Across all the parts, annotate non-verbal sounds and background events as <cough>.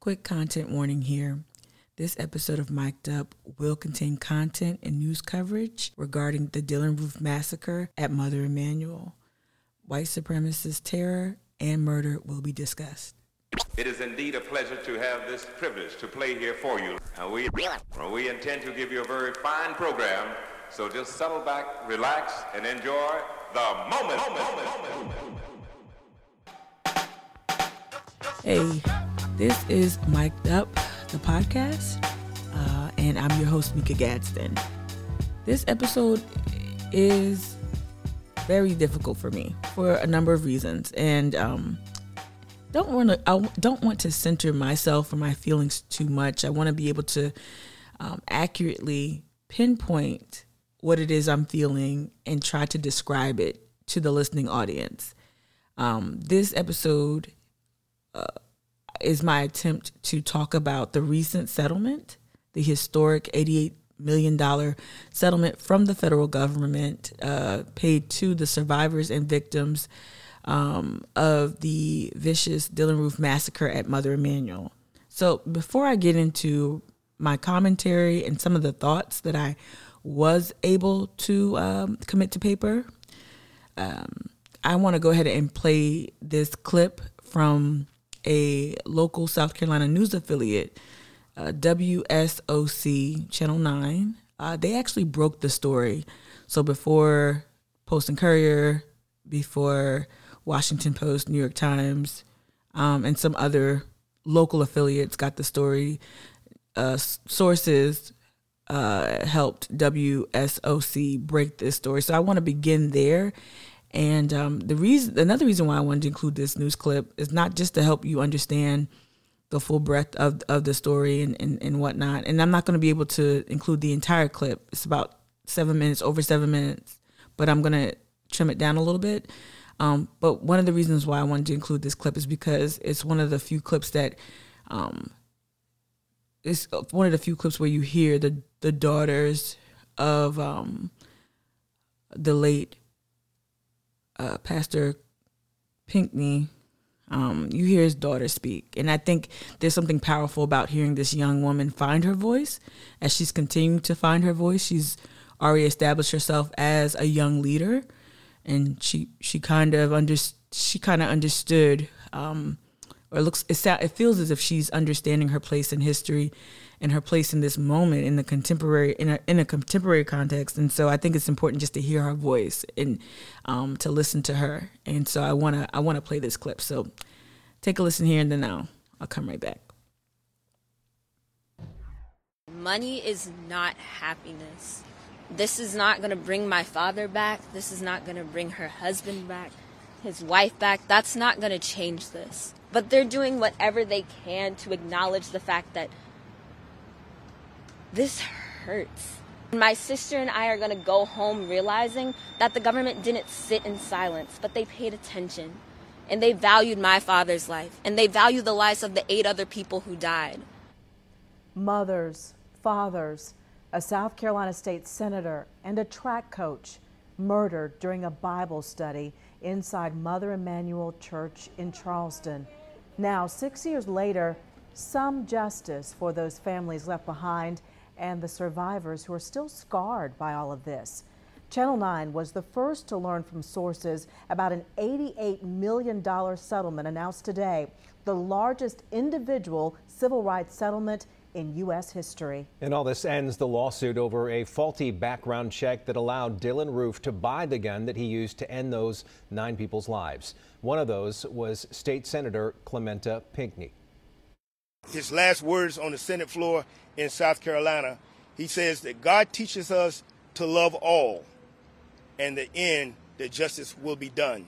Quick content warning here. This episode of Mic'd Up will contain content and news coverage regarding the Dylann Roof massacre at Mother Emanuel. White supremacist terror and murder will be discussed. It is indeed a pleasure to have this privilege to play here for you. We, we intend to give you a very fine program, so just settle back, relax, and enjoy the moment. moment, moment. Hey, this is Mic'd Up, the podcast, uh, and I'm your host, Mika Gadsden. This episode is very difficult for me for a number of reasons, and um, don't want to. I don't want to center myself or my feelings too much. I want to be able to um, accurately pinpoint what it is I'm feeling and try to describe it to the listening audience. Um, this episode uh, is my attempt to talk about the recent settlement, the historic $88 million settlement from the federal government uh, paid to the survivors and victims um, of the vicious Dylann Roof massacre at Mother Emanuel. So before I get into my commentary and some of the thoughts that I was able to um, commit to paper, um, I want to go ahead and play this clip from a local South Carolina news affiliate, uh, WSOC Channel 9. Uh, they actually broke the story. So before Post and Courier, before Washington Post, New York Times, um, and some other local affiliates got the story, uh, sources uh, helped WSOC break this story. So I want to begin there and um, the reason, another reason why I wanted to include this news clip is not just to help you understand the full breadth of, of the story and, and, and whatnot. And I'm not going to be able to include the entire clip. It's about seven minutes, over seven minutes, but I'm going to trim it down a little bit. Um, but one of the reasons why I wanted to include this clip is because it's one of the few clips that, um, it's one of the few clips where you hear the the daughters of um, the late uh, Pastor Pinckney, um, you hear his daughter speak. And I think there's something powerful about hearing this young woman find her voice as she's continuing to find her voice. She's already established herself as a young leader, and she she kind of under she kind of understood, um, or looks it, it feels as if she's understanding her place in history and her place in this moment in the contemporary in a, in a contemporary context. And so i think it's important just to hear her voice and um, to listen to her. And so i want to i want to play this clip. So take a listen here and then i'll i'll come right back. Money is not happiness. This is not going to bring my father back. This is not going to bring her husband back his wife back. That's not going to change this. But they're doing whatever they can to acknowledge the fact that this hurts. My sister and I are going to go home realizing that the government didn't sit in silence, but they paid attention. And they valued my father's life, and they valued the lives of the eight other people who died. Mothers, fathers, a South Carolina state senator, and a track coach murdered during a Bible study inside Mother Emanuel Church in Charleston. Now, six years later, some justice for those families left behind and the survivors who are still scarred by all of this. Channel 9 was the first to learn from sources about an $88 million settlement announced today, the largest individual civil rights settlement in U.S. history. And all this ends the lawsuit over a faulty background check that allowed Dylann Roof to buy the gun that he used to end those nine people's lives. One of those was State Senator Clementa Pinckney. His last words on the Senate floor in South Carolina, he says that God teaches us to love all, and the end that justice will be done.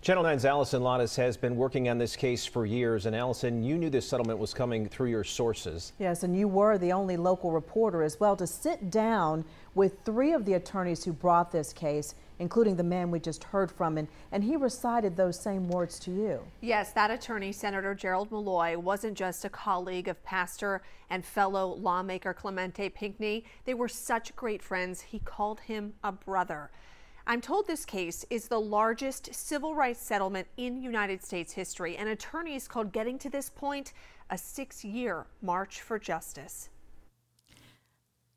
Channel 9's Allison Latos has been working on this case for years. And Allison, you knew this settlement was coming through your sources. Yes, and you were the only local reporter as well to sit down with three of the attorneys who brought this case including the man we just heard from, and, and he recited those same words to you. Yes, that attorney, Senator Gerald Malloy, wasn't just a colleague of pastor and fellow lawmaker Clementa Pinckney. They were such great friends, he called him a brother. I'm told this case is the largest civil rights settlement in United States history, and attorneys called getting to this point a six year march for justice.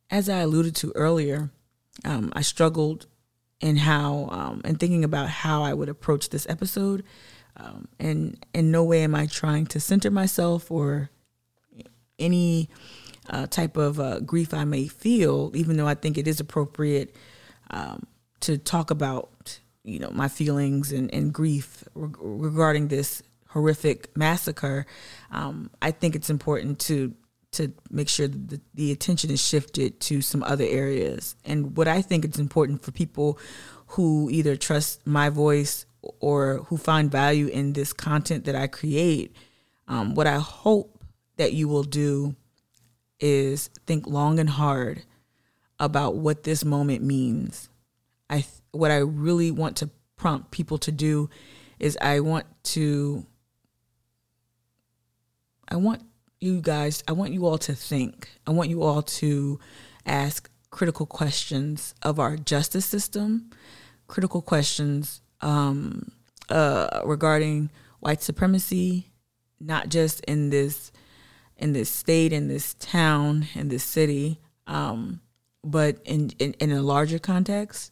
As I alluded to earlier, um, I struggled in how, um, and thinking about how I would approach this episode. Um, and in no way am I trying to center myself or any uh, type of uh, grief I may feel, even though I think it is appropriate um, to talk about you know my feelings and, and grief re- regarding this horrific massacre um, i think it's important to to make sure that the, the attention is shifted to some other areas. And what i think it's important for people who either trust my voice or who find value in this content that i create um, what i hope that you will do is think long and hard about what this moment means I what I really want to prompt people to do is I want to I want you guys I want you all to think. I want you all to ask critical questions of our justice system, critical questions um, uh, regarding white supremacy, not just in this in this state, in this town, in this city, um, but in, in in a larger context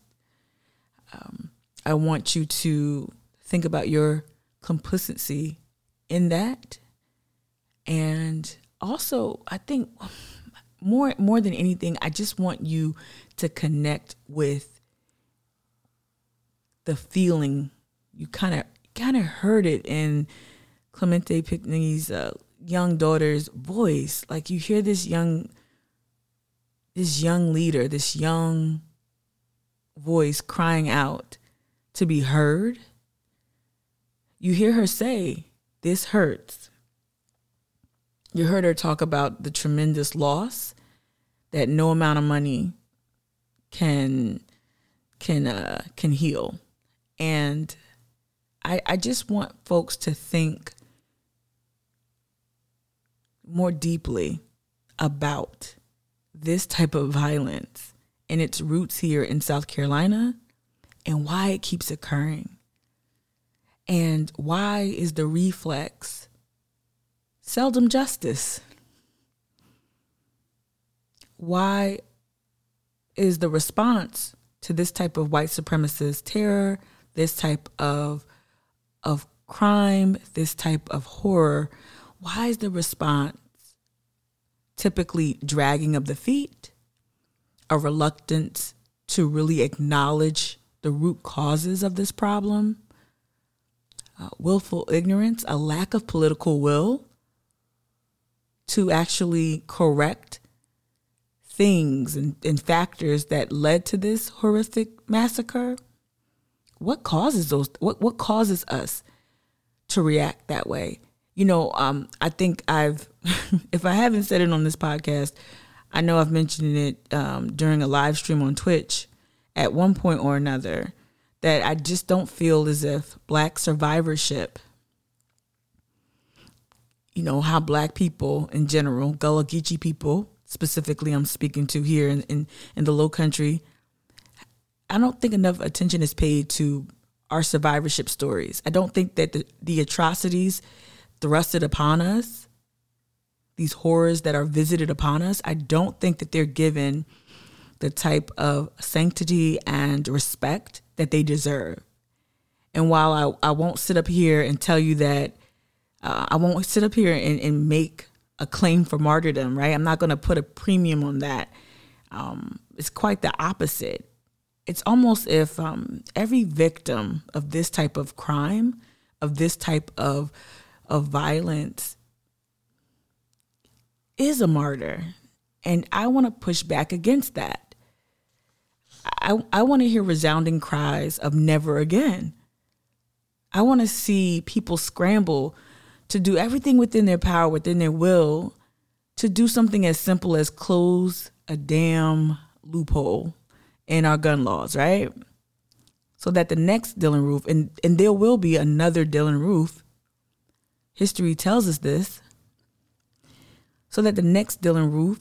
um, I want you to think about your complicity in that. And also, I think more more than anything, I just want you to connect with the feeling. You kind of kind of heard it in Clementa Pinckney's uh, young daughter's voice. Like you hear this young this young leader, this young voice crying out to be heard. You hear her say, This hurts. You heard her talk about the tremendous loss that no amount of money can can uh, can heal. And I I just want folks to think more deeply about this type of violence and its roots here in South Carolina and why it keeps occurring. And why is the reflex seldom justice? Why is the response to this type of white supremacist terror, this type of of crime, this type of horror, why is the response typically dragging of the feet, a reluctance to really acknowledge the root causes of this problem, uh, willful ignorance, a lack of political will to actually correct things and, and factors that led to this horrific massacre. What causes those? What what causes us to react that way? You know, um, I think I've, <laughs> if I haven't said it on this podcast, I know I've mentioned it um, during a live stream on Twitch at one point or another that I just don't feel as if black survivorship, you know, how black people in general, Gullah Geechee people specifically, I'm speaking to here in, in, in the low country, I don't think enough attention is paid to our survivorship stories. I don't think that the, the atrocities thrusted upon us these horrors that are visited upon us, I don't think that they're given the type of sanctity and respect that they deserve. And while I, I won't sit up here and tell you that, uh, I won't sit up here and, and make a claim for martyrdom, right? I'm not going to put a premium on that. Um, it's quite the opposite. It's almost if um, every victim of this type of crime, of this type of of violence, is a martyr. And I want to push back against that. I, I want to hear resounding cries of never again. I want to see people scramble to do everything within their power, within their will, to do something as simple as close a damn loophole in our gun laws, right? So that the next Dylann Roof, and, and there will be another Dylann Roof, history tells us this, so that the next Dylann Roof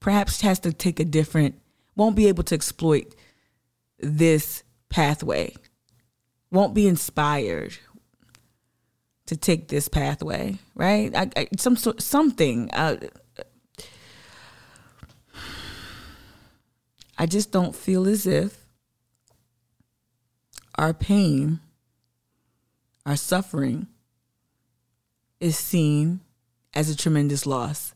perhaps has to take a different, won't be able to exploit this pathway, won't be inspired to take this pathway, right? I, I, some sort, something. Uh, I just don't feel as if our pain, our suffering, is seen as a tremendous loss.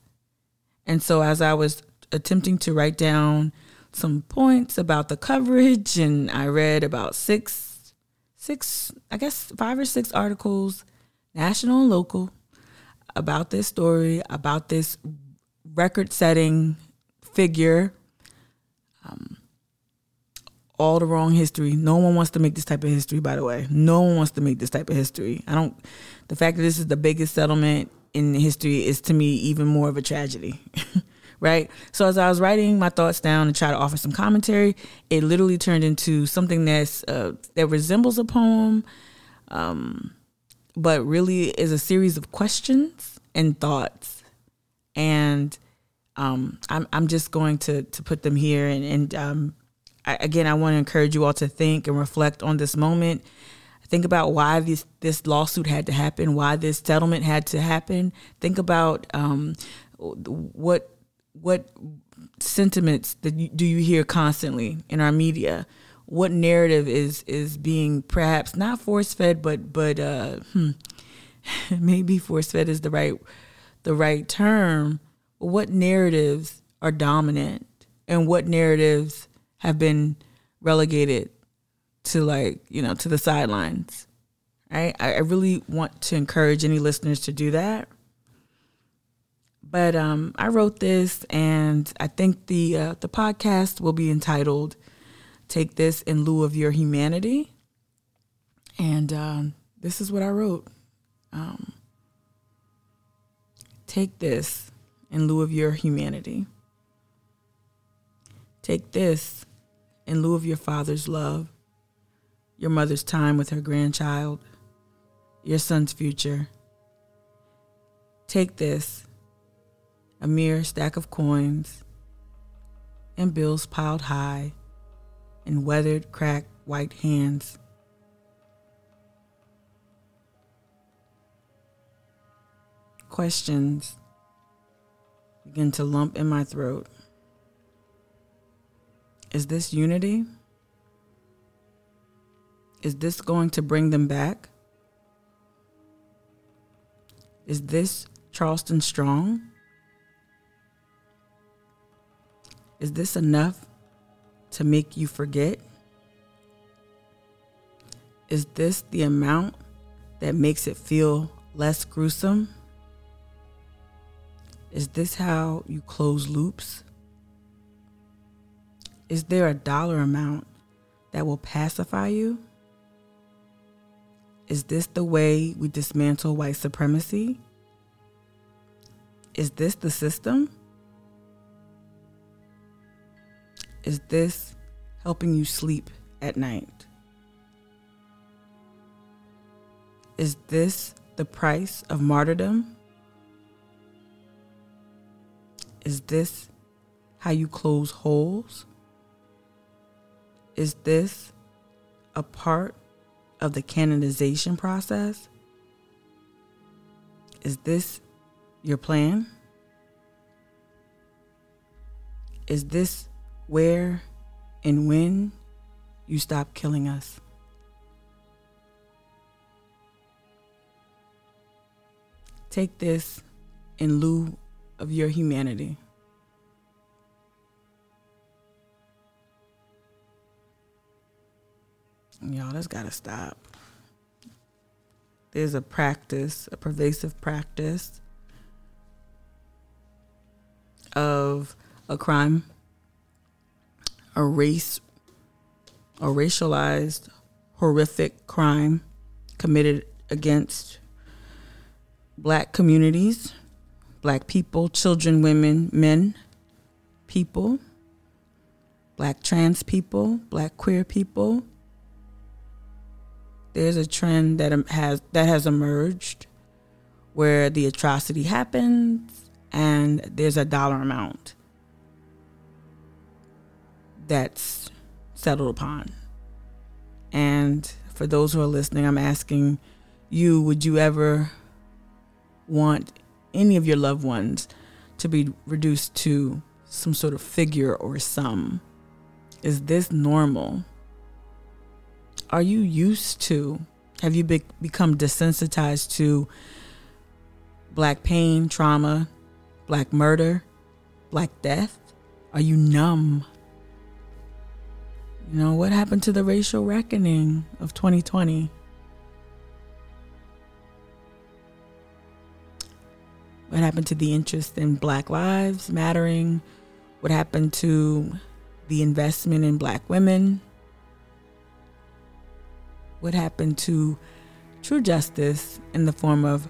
And so, as I was attempting to write down some points about the coverage, and I read about six, six, I guess five or six articles, national and local, about this story, about this record setting figure. Um, all the wrong history. No one wants to make this type of history, by the way. No one wants to make this type of history. I don't, the fact that this is the biggest settlement in history is to me even more of a tragedy. <laughs> right? So as I was writing my thoughts down and try to offer some commentary, it literally turned into something that's uh, that resembles a poem, um, but really is a series of questions and thoughts. And um, I'm I'm just going to to put them here and and um, I, again, I want to encourage you all to think and reflect on this moment. Think about why this this lawsuit had to happen, why this settlement had to happen. Think about um, what what sentiments that you, do you hear constantly in our media? What narrative is is being perhaps not force fed, but but uh, hmm, <laughs> maybe force fed is the right the right term. What narratives are dominant, and what narratives have been relegated to like you know to the sidelines right? I, really want to encourage any listeners to do that. But um, i wrote this and i think the uh, the podcast will be entitled take this in lieu of your humanity. And um, this is what i wrote. Um, take this in lieu of your humanity. Take this in lieu of your father's love, your mother's time with her grandchild, your son's future. Take this, a mere stack of coins and bills piled high in weathered, cracked white hands. Questions begin to lump in my throat. Is this unity? Is this going to bring them back? Is this Charleston strong? Is this enough to make you forget? Is this the amount that makes it feel less gruesome? Is this how you close loops? Is there a dollar amount that will pacify you? Is this the way we dismantle white supremacy? Is this the system? Is this helping you sleep at night? Is this the price of martyrdom? Is this how you close holes? Is this a part of the canonization process? Is this your plan? Is this where and when you stop killing us? Take this in lieu of your humanity. Y'all, that's got to stop. There's a practice, a pervasive practice of a crime, a race, a racialized, horrific crime committed against black communities, black people, children, women, men, people, black trans people, black queer people there's a trend that has that has emerged where the atrocity happens and there's a dollar amount that's settled upon. And for those who are listening, I'm asking you would you ever want any of your loved ones to be reduced to some sort of figure or sum? Is this normal? Are you used to, have you be- become desensitized to black pain, trauma, black murder, black death? Are you numb? You know, what happened to the racial reckoning of 2020? What happened to the interest in Black Lives Mattering? What happened to the investment in black women? What happened to true justice in the form of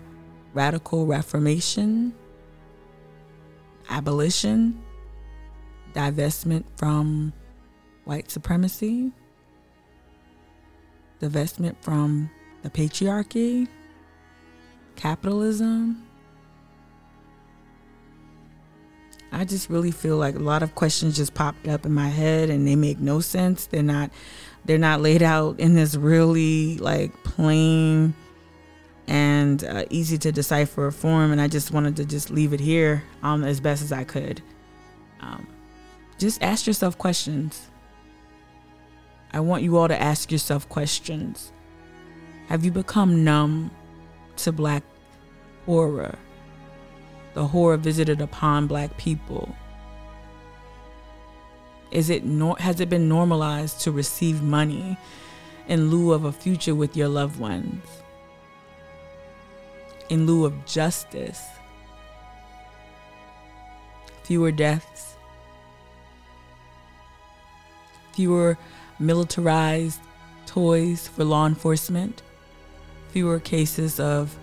radical reformation, abolition, divestment from white supremacy, divestment from the patriarchy, capitalism? I just really feel like a lot of questions just popped up in my head and they make no sense. They're not they're not laid out in this really like plain and uh, easy to decipher form and I just wanted to just leave it here um, as best as I could. Um, just ask yourself questions. I want you all to ask yourself questions. Have you become numb to black horror? the horror visited upon black people? Is it nor- has it been normalized to receive money in lieu of a future with your loved ones? In lieu of justice? Fewer deaths? Fewer militarized toys for law enforcement? Fewer cases of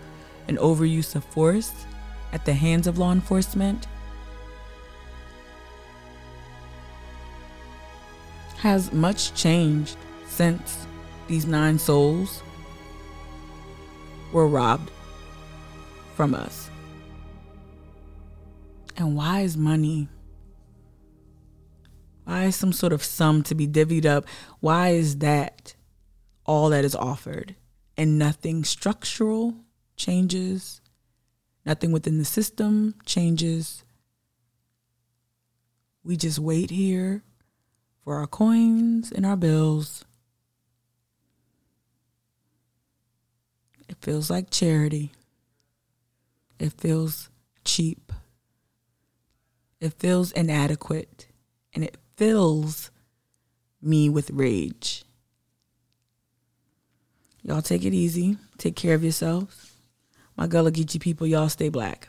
an overuse of force? at the hands of law enforcement? Has much changed since these nine souls were robbed from us? And why is money? Why is some sort of sum to be divvied up? Why is that all that is offered and nothing structural changes? Nothing within the system changes. We just wait here for our coins and our bills. It feels like charity. It feels cheap. It feels inadequate. And it fills me with rage. Y'all take it easy. Take care of yourselves. My Gullah Geechee people, y'all stay black.